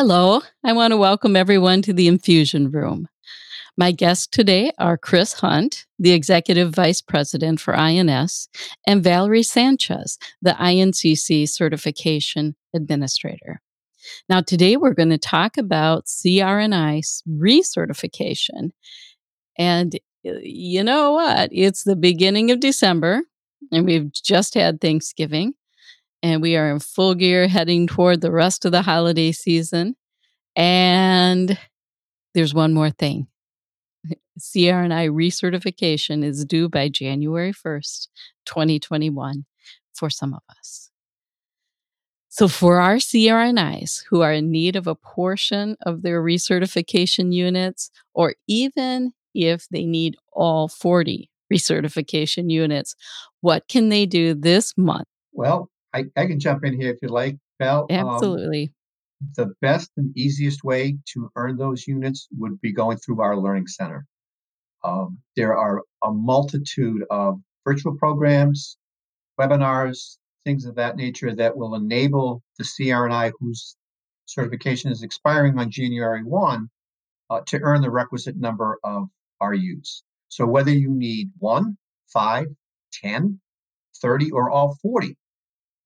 Hello, I want to welcome everyone to the Infusion Room. My guests today are Chris Hunt, the Executive Vice President for INS, and Valerie Sanchez, the INCC Certification Administrator. Now, today we're going to talk about CRNI recertification. And uh, you know what? It's the beginning of December, and we've just had Thanksgiving and we are in full gear heading toward the rest of the holiday season. And there's one more thing. CRNI recertification is due by January 1st, 2021 for some of us. So, for our CRNIs who are in need of a portion of their recertification units, or even if they need all 40 recertification units, what can they do this month? Well, I, I can jump in here if you like, Val. Um, Absolutely. Um, the best and easiest way to earn those units would be going through our Learning Center. Um, there are a multitude of virtual programs, webinars, things of that nature that will enable the CRNI whose certification is expiring on January 1 uh, to earn the requisite number of RUs. So whether you need one, five, 10, 30, or all 40,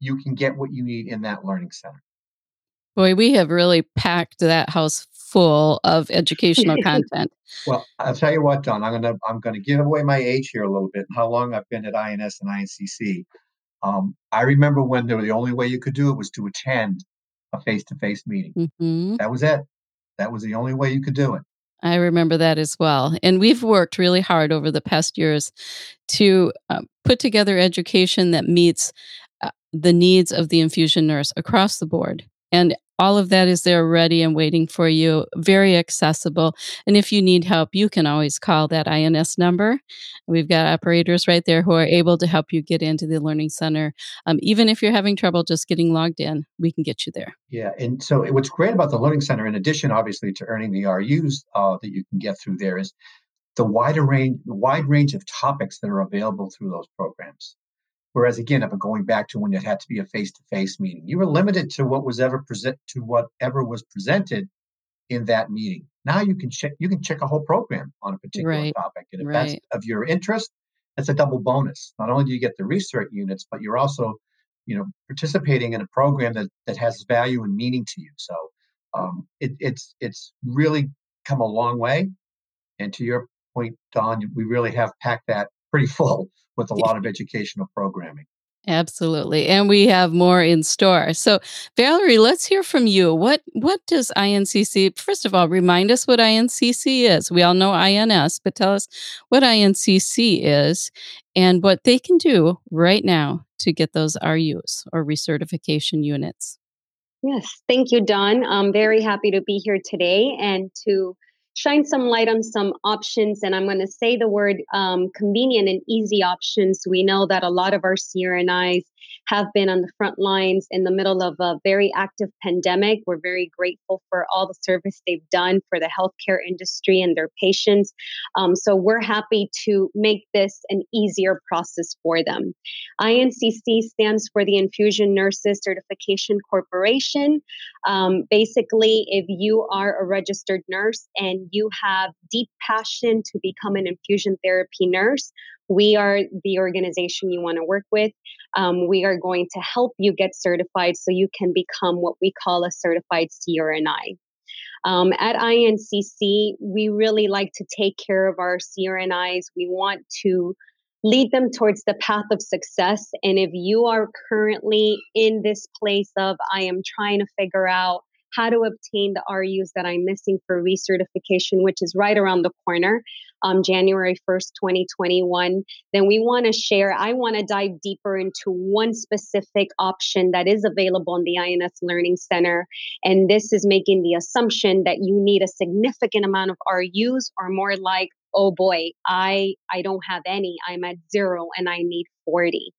you can get what you need in that learning center. Boy, we have really packed that house full of educational content. Well, I'll tell you what, Dawn. I'm gonna I'm gonna give away my age here a little bit and how long I've been at INS and INCC. Um, I remember when the only way you could do it was to attend a face-to-face meeting. Mm-hmm. That was it. That was the only way you could do it. I remember that as well. And we've worked really hard over the past years to uh, put together education that meets the needs of the infusion nurse across the board. And all of that is there ready and waiting for you, very accessible. And if you need help, you can always call that INS number. We've got operators right there who are able to help you get into the Learning Center. Um, even if you're having trouble just getting logged in, we can get you there. Yeah. And so what's great about the Learning Center, in addition, obviously, to earning the RUs uh, that you can get through there, is the wider range, the wide range of topics that are available through those programs. Whereas again, if going back to when it had to be a face-to-face meeting, you were limited to what was ever present to whatever was presented in that meeting. Now you can check you can check a whole program on a particular right. topic, and if right. that's of your interest, that's a double bonus. Not only do you get the research units, but you're also, you know, participating in a program that that has value and meaning to you. So um, it, it's it's really come a long way. And to your point, Dawn, we really have packed that pretty full with a lot of educational programming. Absolutely. And we have more in store. So, Valerie, let's hear from you. What what does INCC first of all remind us what INCC is? We all know INS, but tell us what INCC is and what they can do right now to get those RUs or recertification units. Yes, thank you, Dawn. I'm very happy to be here today and to shine some light on some options. And I'm going to say the word um, convenient and easy options. We know that a lot of our CRNIs have been on the front lines in the middle of a very active pandemic. We're very grateful for all the service they've done for the healthcare industry and their patients. Um, so we're happy to make this an easier process for them. INCC stands for the Infusion Nurses Certification Corporation. Um, basically, if you are a registered nurse and you have deep passion to become an infusion therapy nurse, we are the organization you want to work with. Um, we are going to help you get certified so you can become what we call a certified CRNI. Um, at INCC, we really like to take care of our CRNIs. We want to lead them towards the path of success. And if you are currently in this place of, I am trying to figure out how to obtain the RUs that I'm missing for recertification, which is right around the corner, um, January 1st, 2021, then we want to share. I want to dive deeper into one specific option that is available in the INS Learning Center. And this is making the assumption that you need a significant amount of RUs or more like oh boy i i don't have any i'm at zero and i need 40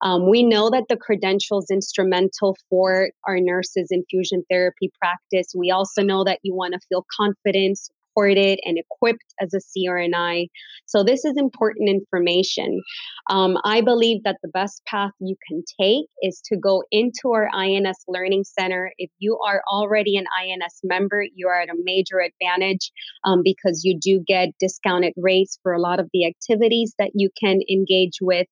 um, we know that the credentials instrumental for our nurses infusion therapy practice we also know that you want to feel confident supported and equipped as a CRNI. So this is important information. Um, I believe that the best path you can take is to go into our INS Learning Center. If you are already an INS member, you are at a major advantage um, because you do get discounted rates for a lot of the activities that you can engage with.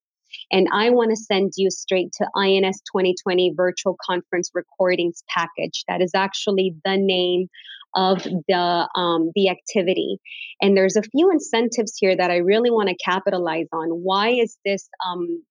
And I want to send you straight to INS 2020 virtual conference recordings package. That is actually the name of the um, the activity. And there's a few incentives here that I really want to capitalize on. Why is this um,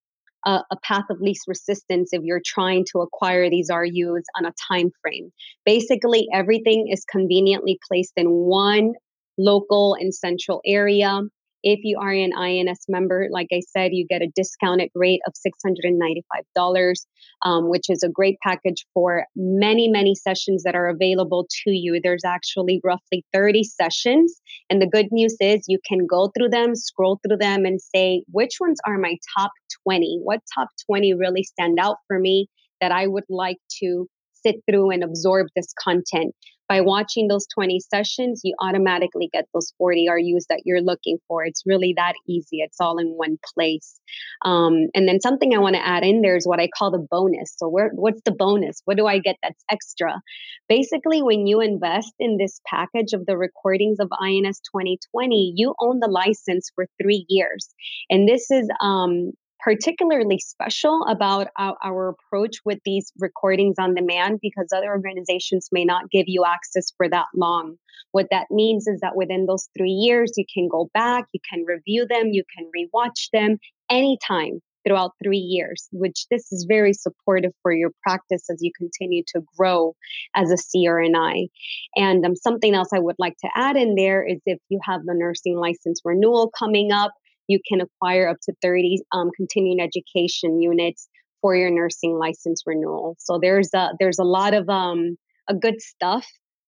a, a, path of least resistance if you're trying to acquire these RUs on a time frame? Basically, everything is conveniently placed in one local and central area. If you are an INS member, like I said, you get a discounted rate of $695, um, which is a great package for many, many sessions that are available to you. There's actually roughly 30 sessions. And the good news is you can go through them, scroll through them, and say, which ones are my top 20? What top 20 really stand out for me that I would like to sit through and absorb this content? By watching those 20 sessions, you automatically get those 40 RUs that you're looking for. It's really that easy. It's all in one place. Um, and then something I want to add in there is what I call the bonus. So, where, what's the bonus? What do I get that's extra? Basically, when you invest in this package of the recordings of INS 2020, you own the license for three years. And this is um, particularly special about our, our, approach with these recordings on demand because other organizations may not give you access for that long. What that means is that within those three years, you can go back, you can review them, you can rewatch them anytime throughout three years, which this is very supportive for your practice as you continue to grow as a CRNI. And um, something else I would like to add in there is if you have the nursing license renewal coming up, you can acquire up to 30 um, continuing education units for your nursing license renewal. So there's a there's a lot of um, a good stuff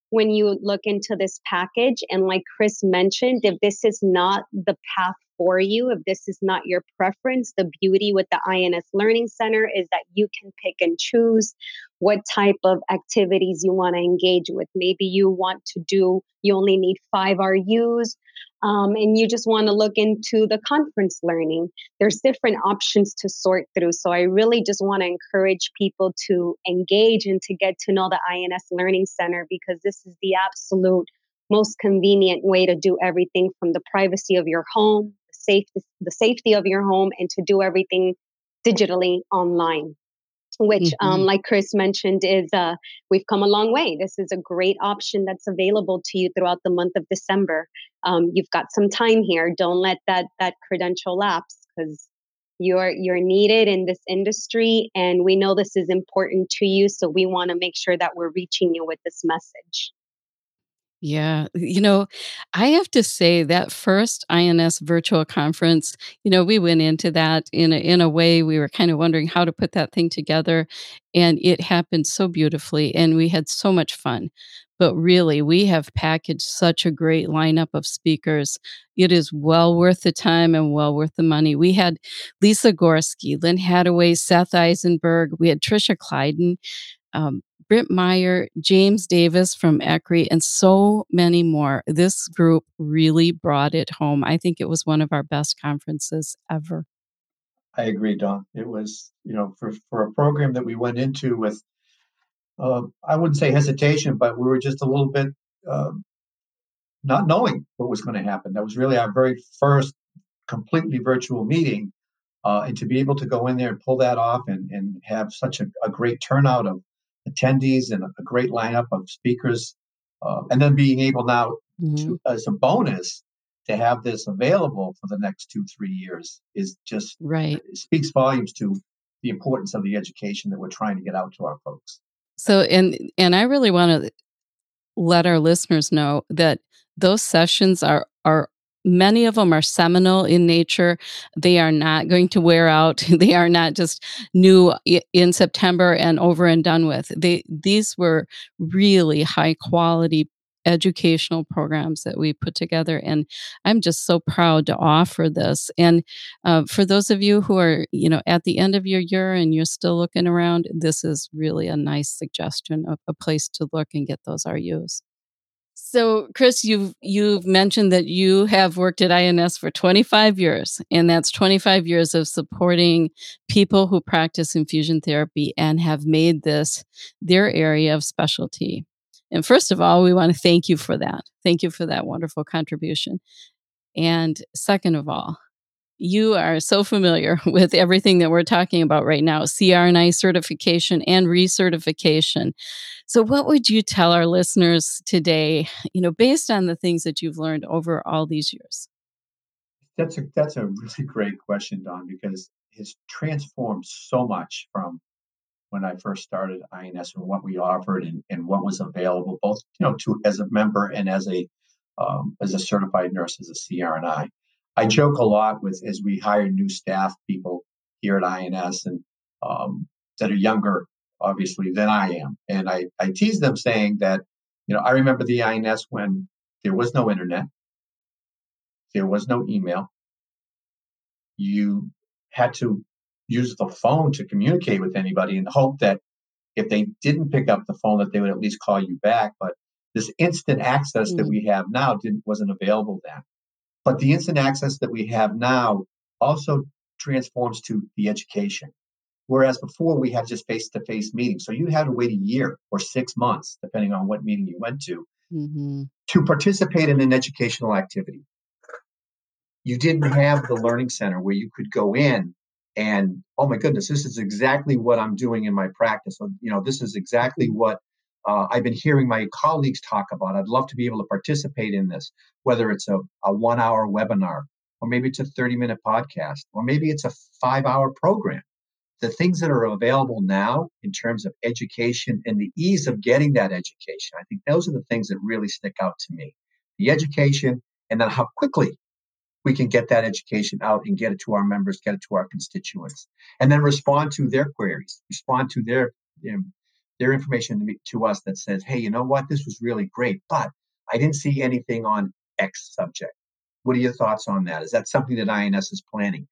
when you look into this package. And like Chris mentioned, if this is not the path for you, if this is not your preference, the beauty with the INS Learning Center is that you can pick and choose what type of activities you want to engage with. Maybe you want to do, you only need five RUs um, and you just want to look into the conference learning. There's different options to sort through. So I really just want to encourage people to engage and to get to know the INS Learning Center because this is the absolute most convenient way to do everything from the privacy of your home, the, safe, the safety of your home, and to do everything digitally online which um, mm-hmm. um, like chris mentioned is uh, we've come a long way. This is a great option that's available to you throughout the month of december. Um, you've got some time here. Don't let that that credential lapse because you're you're needed in this industry and we know this is important to you so we want to make sure that we're reaching you with this message yeah. You know, I have to say that first INS virtual conference, you know, we went into that in a, in a way we were kind of wondering how to put that thing together. And it happened so beautifully and we had so much fun. But really, we have packaged such a great lineup of speakers. It is well worth the time and well worth the money. We had Lisa Gorski, Lynn Hadaway, Seth Eisenberg, we had Tricia Kleidon, um, Britt Meyer, James Davis from ECRI, and so many more. This group really brought it home. I think it was one of our best conferences ever. I agree, Dawn. It was, you know, for, for a program that we went into with, uh, I wouldn't say hesitation, but we were just a little bit uh, not knowing what was going to happen. That was really our very first completely virtual meeting. Uh, and to be able to go in there and pull that off and, and have such a, a great turnout of attendees and a great lineup of speakers. Uh, and then being able now mm-hmm. to, as a bonus, to have this available for the next two, three years is just right. speaks volumes to the importance of the education that we're trying to get out to our folks. So, and and I really want to let our listeners know that those sessions are are many of them are seminal in nature. They are not going to wear out. They are not just new in september and over and done with. They these were really high quality educational programs that we put together and i'm just so proud to offer this. And uh, for those of you who are you know at the end of your year and you're still looking around this is really a nice suggestion of a place to look and get those rus so, Chris, you've you've mentioned that you have worked at INS for 25 years, and that's 25 years of supporting people who practice infusion therapy and have made this their area of specialty. And first of all, we want to thank you for that. Thank you for that wonderful contribution. And second of all, you are so familiar with everything that we're talking about right now CRNI certification and recertification. So, what would you tell our listeners today, you know, based on the things that you've learned over all these years? That's a, that's a really great question, Dawn, because it's transformed so much from when I first started INS and what we offered and, and what was available, both you know, to as a member and as a um, as a certified nurse as a CRNI. I joke a lot with as we hire new staff people here at INS and um, that are younger, obviously, than I am. And I, I tease them saying that, you know, I remember the INS when there was no internet, there was no email. You had to use the phone to communicate with anybody and hope that if they didn't pick up the phone, that they would at least call you back. But this instant access mm. that we have now didn't wasn't available then. But the instant access that we have now also transforms to the education. Whereas before we had just face to face meetings. So you had to wait a year or six months, depending on what meeting you went to, mm-hmm. to participate in an educational activity. You didn't have the learning center where you could go in and, oh my goodness, this is exactly what I'm doing in my practice. So, you know, this is exactly what uh, I've been hearing my colleagues talk about. I'd love to be able to participate in this, whether it's a, a one hour webinar, or maybe it's a 30 minute podcast, or maybe it's a five hour program. The things that are available now in terms of education and the ease of getting that education, I think those are the things that really stick out to me. The education, and then how quickly we can get that education out and get it to our members, get it to our constituents, and then respond to their queries, respond to their you know, their information to, me, to us that says, hey, you know what, this was really great, but I didn't see anything on X subject. What are your thoughts on that? Is that something that INS is planning?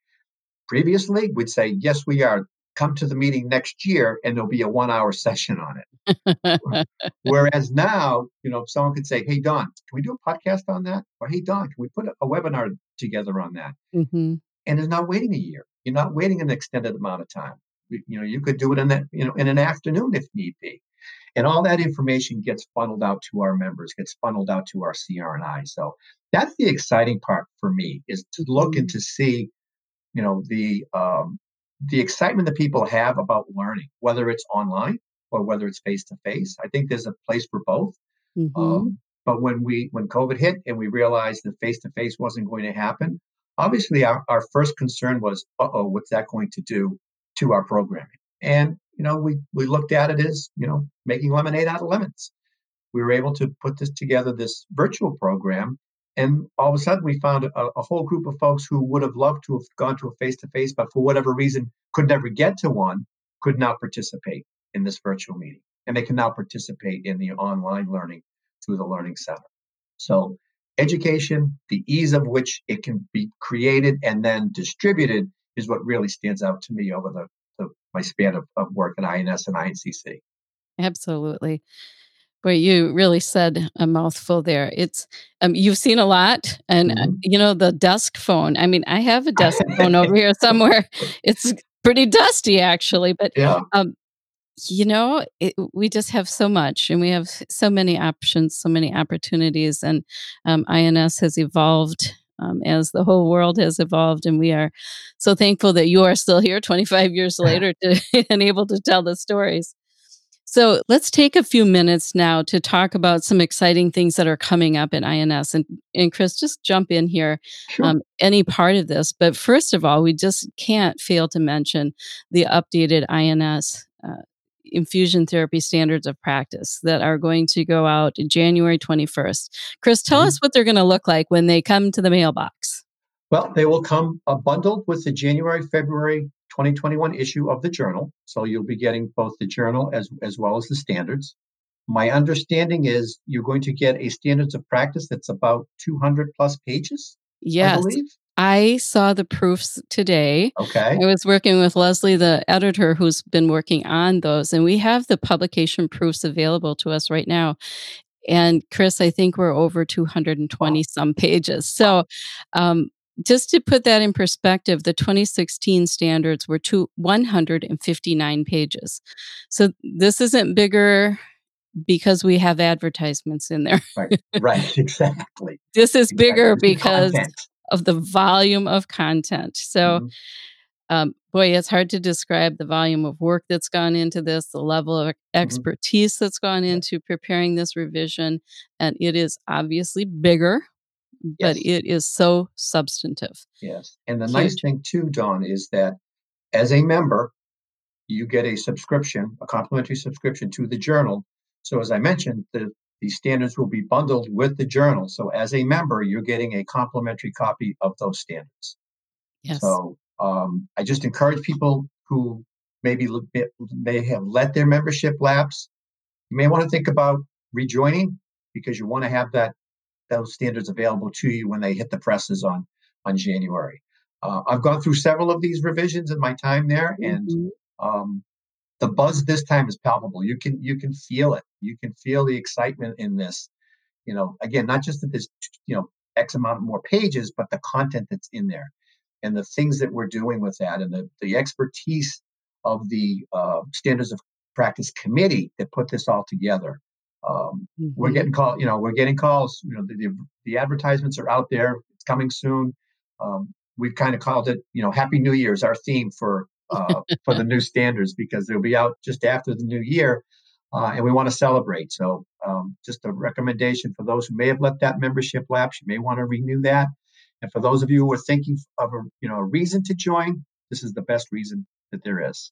Previously, we'd say, yes, we are. Come to the meeting next year and there'll be a one hour session on it. Whereas now, you know, someone could say, hey, Dawn, can we do a podcast on that? Or hey, Dawn, can we put a, a webinar together on that? Mm-hmm. And it's not waiting a year. You're not waiting an extended amount of time you know you could do it in that you know in an afternoon if need be. And all that information gets funneled out to our members gets funneled out to our crni so that's the exciting part for me is to look and to see you know the um, the excitement that people have about learning whether it's online or whether it's face to face i think there's a place for both. Mm-hmm. um, but when we when covid hit and we realized that face to face wasn't going to happen obviously our, our first concern was uh-oh what's that going to do to our programming. And, you know, we, we looked at it as, you know, making lemonade out of lemons. We were able to put this together, this virtual program. And all of a sudden, we found a, a whole group of folks who would have loved to have gone to a face to face, but for whatever reason could never get to one, could now participate in this virtual meeting. And they can now participate in the online learning through the Learning Center. So, education, the ease of which it can be created and then distributed is what really stands out to me over the, the my span of, of work at INS and INCC. Absolutely. Boy, you really said a mouthful there. It's um, you've seen a lot, and uh, mm-hmm. you know the desk phone. I mean, I have a desk phone over here somewhere. It's pretty dusty, actually, but yeah. um, you know, it, we just have so much, and we have so many options, so many opportunities, and um, INS has evolved um, as the whole world has evolved. And we are so thankful that you are still here 25 years later to, and able to tell the stories. So let's take a few minutes now to talk about some exciting things that are coming up in INS. And, and Chris, just jump in here, sure. um, any part of this. But first of all, we just can't fail to mention the updated INS uh, infusion therapy standards of practice that are going to go out January 21st. Chris, tell mm-hmm. us what they're going to look like when they come to the mailbox. Well, they will come uh, bundled with the January, February 2021 issue of the journal. So you'll be getting both the journal as, as well as the standards. My understanding is you're going to get a standards of practice that's about 200 plus pages. Yes. I, I saw the proofs today. Okay. I was working with Leslie, the editor, who's been working on those, and we have the publication proofs available to us right now. And Chris, I think we're over 220 wow. some pages. So, um, just to put that in perspective, the 2016 standards were two, 159 pages. So this isn't bigger because we have advertisements in there. right, right, exactly. This is exactly. bigger because of the volume of content. So, mm-hmm. um, boy, it's hard to describe the volume of work that's gone into this, the level of mm-hmm. expertise mm-hmm. that's gone into preparing this revision. And it is obviously bigger, but yes. it is so substantive. Yes. And the Huge. nice thing, too, Dawn, is that as a member, you get a subscription, a complimentary subscription to the journal so as I mentioned, the, the standards will be bundled with the journal. So as a member, you're getting a complimentary copy of those standards. Yes. So um, I just encourage people who maybe may have let their membership lapse. You may want to think about rejoining because you want to have that those standards available to you when they hit the presses on on January. Uh, I've gone through several of these revisions in my time there, and mm-hmm. um, the buzz this time is palpable. You can you can feel it. You can feel the excitement in this. You know, again, not just that there's you know X amount of more pages, but the content that's in there, and the things that we're doing with that, and the the expertise of the uh, standards of practice committee that put this all together. Um, mm-hmm. We're getting call, you know, we're getting calls. You know, the, the, the advertisements are out there. It's coming soon. Um, we've kind of called it, you know, Happy New Year's, our theme for uh, for the new standards because they'll be out just after the new year, uh, and we want to celebrate. So, um, just a recommendation for those who may have let that membership lapse, you may want to renew that. And for those of you who are thinking of a you know a reason to join, this is the best reason that there is.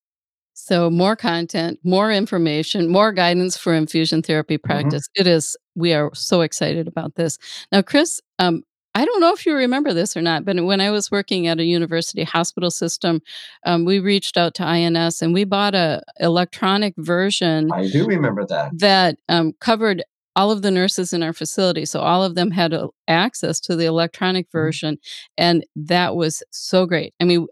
So, more content, more information, more guidance for infusion therapy mm-hmm. practice. Mm-hmm. It is, we are so excited about this. Now, Chris, um, I don't know if you remember this or not, but when I was working at a university hospital system, um, we reached out to INS and we bought a electronic version. I do remember that that um, covered all of the nurses in our facility, so all of them had uh, access to the electronic mm-hmm. version, and that was so great. I mean,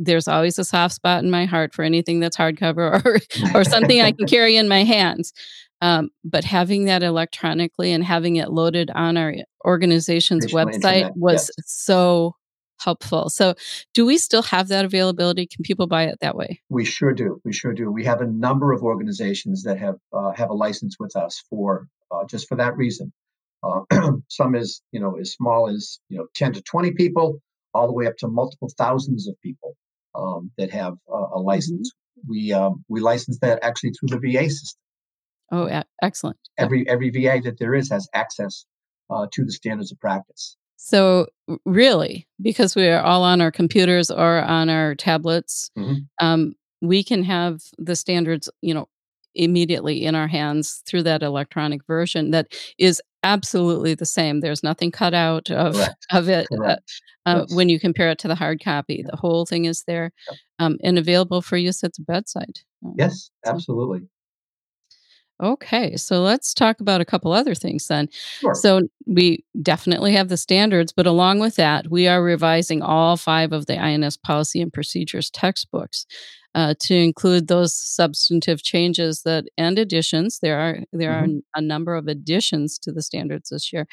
there's always a soft spot in my heart for anything that's hardcover or or something I can carry in my hands. Um, but having that electronically and having it loaded on our organization's website Internet, was yes. so helpful. So, do we still have that availability? Can people buy it that way? We sure do. We sure do. We have a number of organizations that have uh, have a license with us for uh, just for that reason. Uh, some is you know as small as you know ten to twenty people, all the way up to multiple thousands of people um, that have a mm-hmm. license. Mm-hmm. We um, we license that actually through the VA system. Oh, excellent. Every every VA that there is has access uh, to the standards of practice. So really, because we are all on our computers or on our tablets, mm-hmm. um, we can have the standards, you know, immediately in our hands through that electronic version that is absolutely the same. There's nothing cut out of of it uh, uh, yes. when you compare it to the hard copy. The whole thing is there um, and available for use at the bedside. Um, yes, absolutely. Okay, so let's talk about a couple other things then. Sure. So we definitely have the standards, but along with that, we are revising all five of the INS policy and procedures textbooks uh, to include those substantive changes that and additions. There are there mm-hmm. are a number of additions to the standards this year.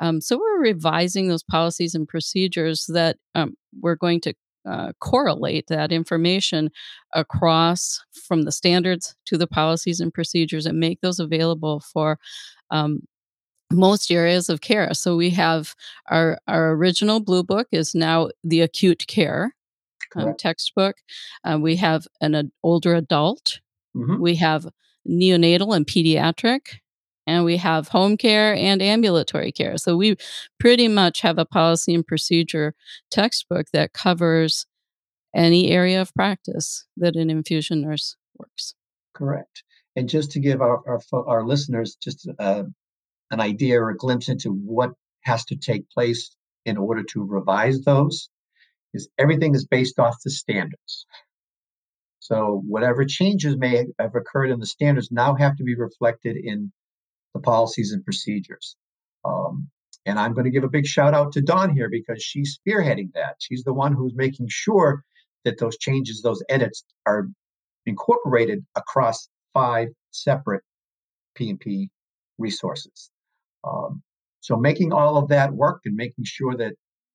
Um, so we're revising those policies and procedures that um, we're going to uh, correlate that information across from the standards to the policies and procedures and make those available for um, most areas of care. So we have our our original blue book is now the acute care um, textbook. Uh, we have an older adult. Mm-hmm. We have neonatal and pediatric and we have home care and ambulatory care. So we pretty much have a policy and procedure textbook that covers any area of practice that an infusion nurse works. Correct. And just to give our our, our listeners just uh, an idea or a glimpse into what has to take place in order to revise those, is everything is based off the standards. So whatever changes may have occurred in the standards now have to be reflected in the policies and procedures. Um, and I'm going to give a big shout out to Dawn here because she's spearheading that. She's the one who's making sure that those changes, those edits are incorporated across five separate P&P resources. Um, so making all of that work and making sure that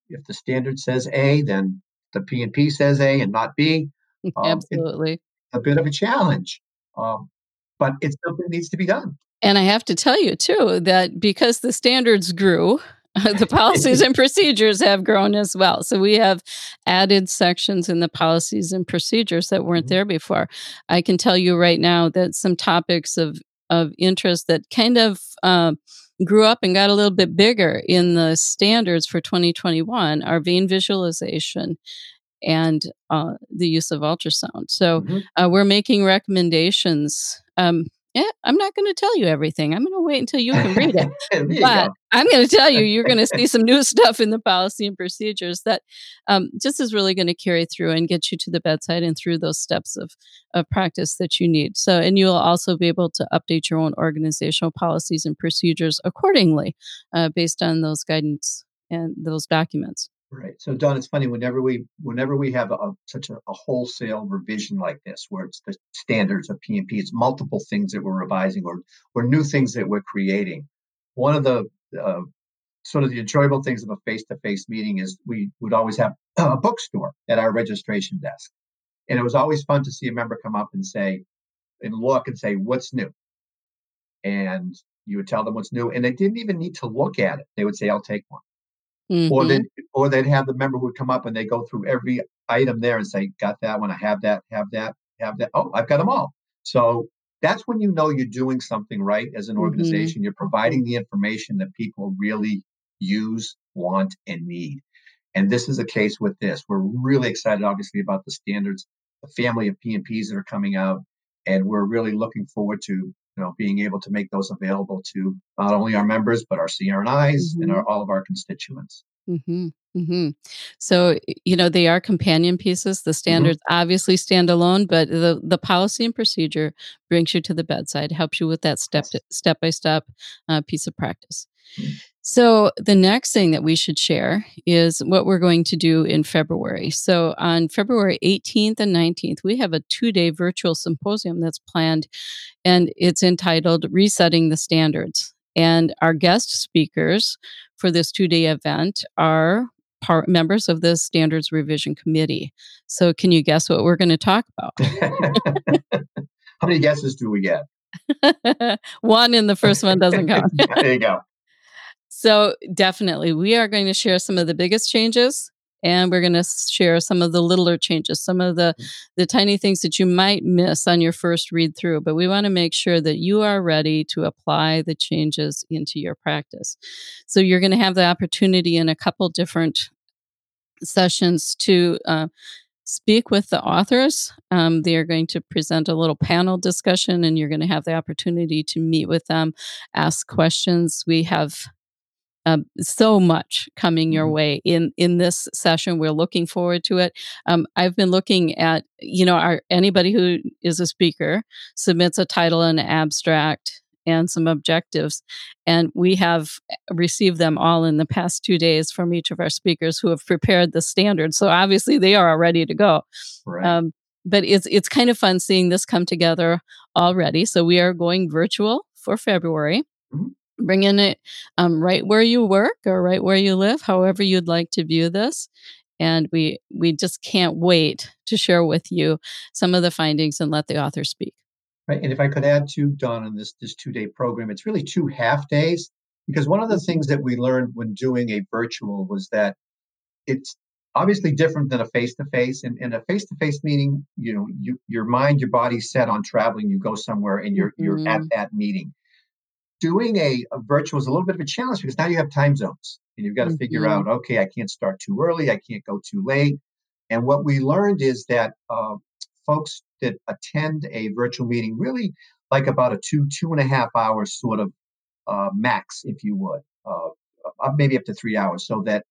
if the standard says A, then the P&P says A and not B. Um, Absolutely. a bit of a challenge, um, but it's something that needs to be done. And I have to tell you too that because the standards grew, the policies and procedures have grown as well. So we have added sections in the policies and procedures that weren't mm-hmm. there before. I can tell you right now that some topics of of interest that kind of uh, grew up and got a little bit bigger in the standards for 2021 are vein visualization and uh, the use of ultrasound. So mm-hmm. uh, we're making recommendations. Um, yeah, I'm not going to tell you everything. I'm going to wait until you can read it. but go. I'm going to tell you, you're going to see some new stuff in the policy and procedures that um, just is really going to carry through and get you to the bedside and through those steps of, of practice that you need. So, and you'll also be able to update your own organizational policies and procedures accordingly uh, based on those guidance and those documents. Right. So, Dawn, it's funny whenever we whenever we have a, such a, a, wholesale revision like this, where it's the standards of P&P, it's multiple things that we're revising or or new things that we're creating. One of the uh, sort of the enjoyable things of a face-to-face meeting is we would always have a bookstore at our registration desk, and it was always fun to see a member come up and say, and look and say, "What's new?" And you would tell them what's new, and they didn't even need to look at it. They would say, "I'll take one." Mm-hmm. Or then or they'd have the member who would come up and they go through every item there and say, got that one, I have that, have that, have that. Oh, I've got them all. So that's when you know you're doing something right as an mm-hmm. organization. Mm-hmm. You're providing the information that people really use, want, and need. And this is a case with this. We're really excited, obviously, about the standards, the family of P&Ps that are coming out, and we're really looking forward to you know being able to make those available to not only our members but our CRNIs mm-hmm. and our, all of our constituents. Mm-hmm. Mm-hmm. So, you know, they are companion pieces. The mm-hmm. standards mm-hmm. obviously stand alone, but the, the policy and procedure brings you to the bedside, helps you with that step step by step uh, piece of practice. So, the next thing that we should share is what we're going to do in February. So, on February 18th and 19th, we have a two day virtual symposium that's planned, and it's entitled Resetting the Standards. And our guest speakers for this two day event are part members of the Standards Revision Committee. So, can you guess what we're going to talk about? How many guesses do we get? one, and the first one doesn't count. there you go. So, definitely, we are going to share some of the biggest changes and we're going to share some of the littler changes some of the mm. the tiny things that you might miss on your first read through but we want to make sure that you are ready to apply the changes into your practice so you're going to have the opportunity in a couple different sessions to uh, speak with the authors. Um, they are going to present a little panel discussion, and you're going to have the opportunity to meet with them, ask questions. We have um, so much coming your mm-hmm. way in in this session. We're looking forward to it. Um, I've been looking at you know our anybody who is a speaker submits a title and abstract and some objectives, and we have received them all in the past two days from each of our speakers who have prepared the standards. So obviously they are ready to go. Right. Um, but it's it's kind of fun seeing this come together already. So we are going virtual for February. Mm-hmm bringing it um, right where you work or right where you live, however you'd like to view this. And we we just can't wait to share with you some of the findings and let the author speak. Right. And if I could add to Dawn on this this two day program, it's really two half days because one of the things that we learned when doing a virtual was that it's obviously different than a face to face. And in a face to face meeting, you know, you, your mind, your body's set on traveling. You go somewhere and you're mm-hmm. you're at mm-hmm. that meeting doing a, a, virtual is a little bit of a challenge because now you have time zones and you've got to mm-hmm. figure out okay i can't start too early i can't go too late and what we learned is that uh, folks that attend a virtual meeting really like about a two, two and a half hours sort of uh, max, if you would, uh, maybe up to three hours, so that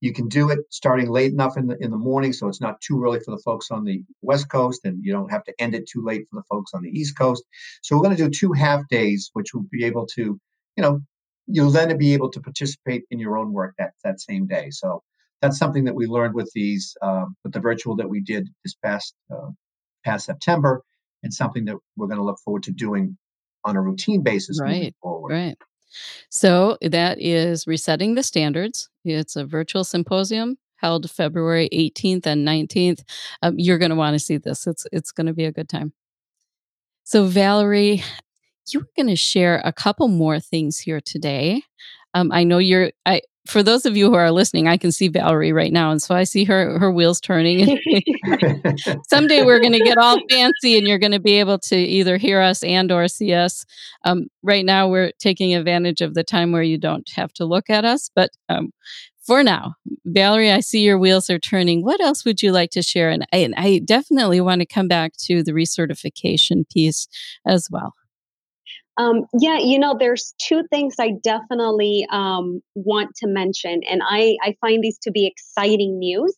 you can do it starting late enough in the in the morning, so it's not too early for the folks on the west coast, and you don't have to end it too late for the folks on the east coast. So we're going to do two half days, which will be able to, you know, you'll then be able to participate in your own work that that same day. So that's something that we learned with these um, with the virtual that we did this past uh, past September, and something that we're going to look forward to doing on a routine basis right, forward. Right. So that is resetting the standards. It's a virtual symposium held February 18th and 19th. Um, you're going to want to see this. It's it's going to be a good time. So Valerie, you were going to share a couple more things here today. Um, I know you're. I for those of you who are listening, I can see Valerie right now, and so I see her her wheels turning. Someday we're going to get all fancy, and you're going to be able to either hear us and or see us. Um, right now, we're taking advantage of the time where you don't have to look at us, but um, for now, Valerie, I see your wheels are turning. What else would you like to share? And I, and I definitely want to come back to the recertification piece as well. Um, yeah, you know, there's two things I definitely um, want to mention, and I, I find these to be exciting news.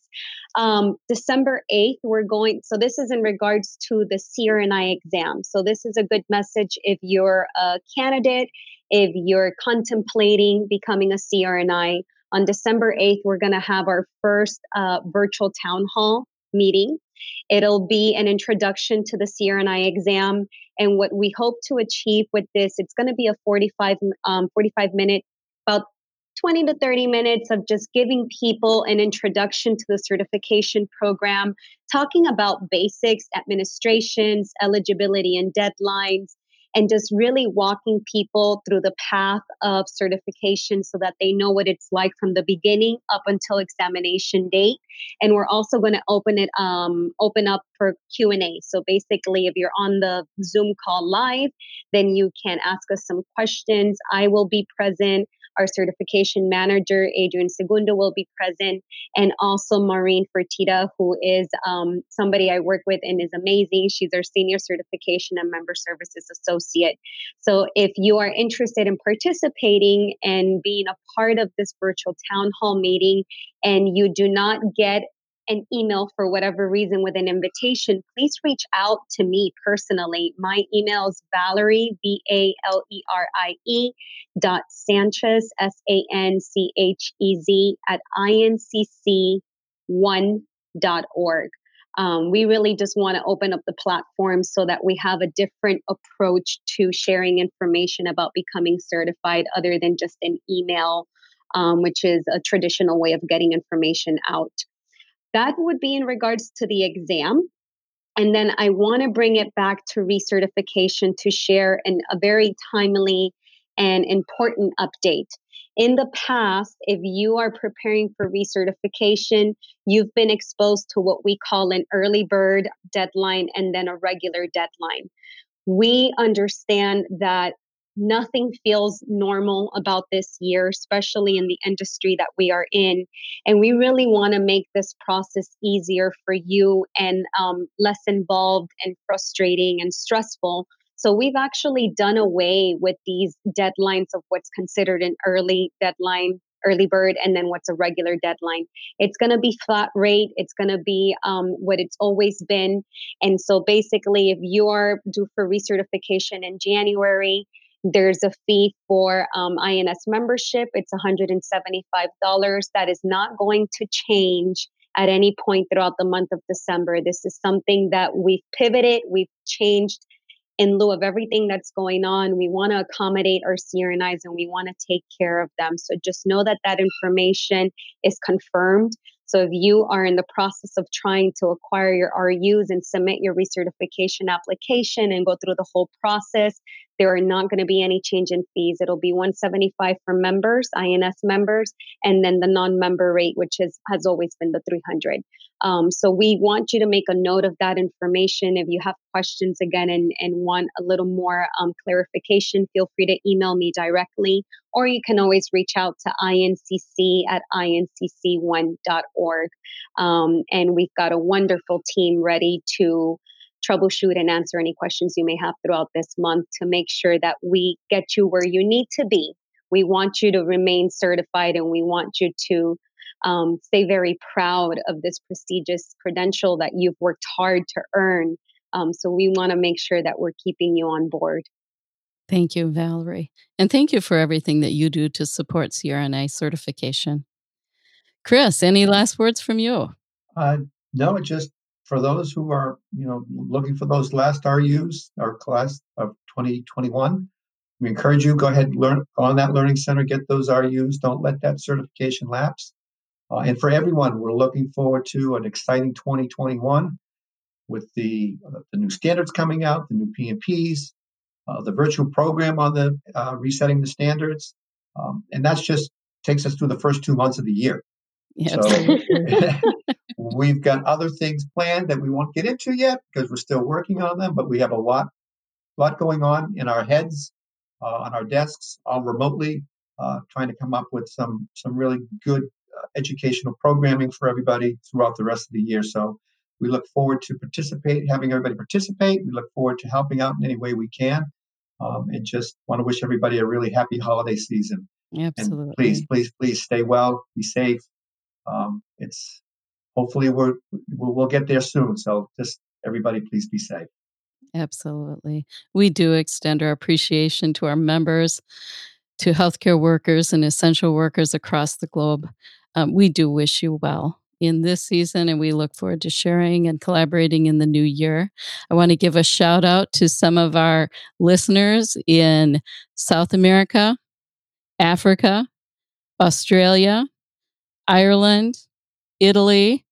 Um, December 8th, we're going, so this is in regards to the CRNI exam. So this is a good message if you're a candidate, if you're contemplating becoming a CRNI. On December 8th, we're going to have our first uh, virtual town hall meeting. It'll be an introduction to the CRNI exam and what we hope to achieve with this, it's going to be a 45, um, 45 minute, about 20 to 30 minutes of just giving people an introduction to the certification program, talking about basics, administrations, eligibility and deadlines, and just really walking people through the path of certification so that they know what it's like from the beginning up until examination date. And we're also going to open it um, open up for q&a so basically if you're on the zoom call live then you can ask us some questions i will be present our certification manager, Adrian Segundo, will be present, and also Maureen Fertita, who is um, somebody I work with and is amazing. She's our senior certification and member services associate. So if you are interested in participating and being a part of this virtual town hall meeting, and you do not get an email for whatever reason with an invitation, please reach out to me personally. My email is Valerie, V A L E R I E, dot Sanchez, S A N C H E Z, at incc1.org. Um, we really just want to open up the platform so that we have a different approach to sharing information about becoming certified other than just an email, um, which is a traditional way of getting information out. That would be in regards to the exam. And then I want to bring it back to recertification to share an, a very timely and important update. In the past, if you are preparing for recertification, you've been exposed to what we call an early bird deadline and then a regular deadline. We understand that nothing feels normal about this year, especially in the industry that we are in. And we really want to make this process easier for you and um, less involved and frustrating and stressful. So we've actually done away with these deadlines of what's considered an early deadline early bird and then what's a regular deadline it's going to be flat rate it's going to be um, what it's always been and so basically if you are due for recertification in january there's a fee for um, INS membership. It's $175. That is not going to change at any point throughout the month of December. This is something that we've pivoted, we've changed in lieu of everything that's going on. We want to accommodate our CRNIs and we want to take care of them. So just know that that information is confirmed. So if you are in the process of trying to acquire your RUs and submit your recertification application and go through the whole process, there are not going to be any change in fees. It'll be 175 for members, INS members, and then the non-member rate, which is has always been the 300. Um, so we want you to make a note of that information. If you have questions again and, and want a little more um, clarification, feel free to email me directly, or you can always reach out to incc at incc1.org. Um, and we've got a wonderful team ready to troubleshoot and answer any questions you may have throughout this month to make sure that we get you where you need to be. We want you to remain certified and we want you to um, stay very proud of this prestigious credential that you've worked hard to earn. Um, so we want to make sure that we're keeping you on board. Thank you, Valerie. And thank you for everything that you do to support CRNA certification. Chris, any last words from you? Uh, no, just for those who are, you know, looking for those last RUs, our class of 2021, we encourage you go ahead and learn on that learning center, get those RUs. Don't let that certification lapse. Uh, and for everyone, we're looking forward to an exciting 2021 with the uh, the new standards coming out, the new PMPs, uh, the virtual program on the uh, resetting the standards, um, and that's just takes us through the first two months of the year. Yeah, So we've got other things planned that we won't get into yet because we're still working on them, but we have a lot, lot going on in our heads, uh, on our desks, all remotely, uh, trying to come up with some some really good uh, educational programming for everybody throughout the rest of the year. So we look forward to participate, having everybody participate. We look forward to helping out in any way we can, um, and just want to wish everybody a really happy holiday season. Absolutely. And please, please, please stay well, be safe. Um, it's hopefully we're we'll, we'll get there soon. So just everybody, please be safe. Absolutely. We do extend our appreciation to our members, to healthcare workers and essential workers across the globe. Um, we do wish you well in this season, and we look forward to sharing and collaborating in the new year. I want to give a shout out to some of our listeners in South America, Africa, Australia, Ireland, Italy,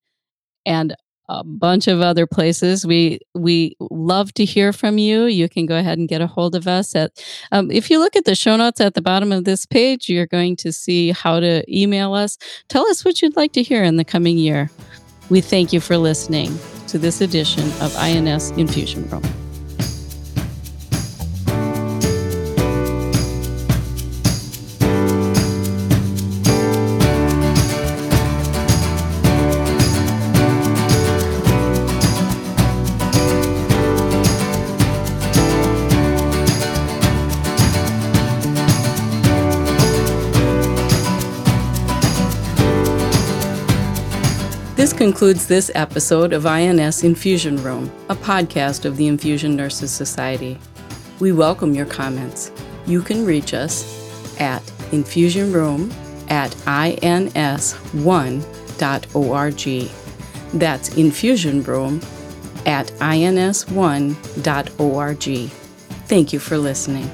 and a bunch of other places. We we love to hear from you. You can go ahead and get a hold of us at. Um, if you look at the show notes at the bottom of this page, you're going to see how to email us. Tell us what you'd like to hear in the coming year. We thank you for listening to this edition of INS Infusion Room. Concludes this episode of INS Infusion Room, a podcast of the Infusion Nurses Society. We welcome your comments. You can reach us at infusionroom at ins1.org. That's infusionroom at ins1.org. Thank you for listening.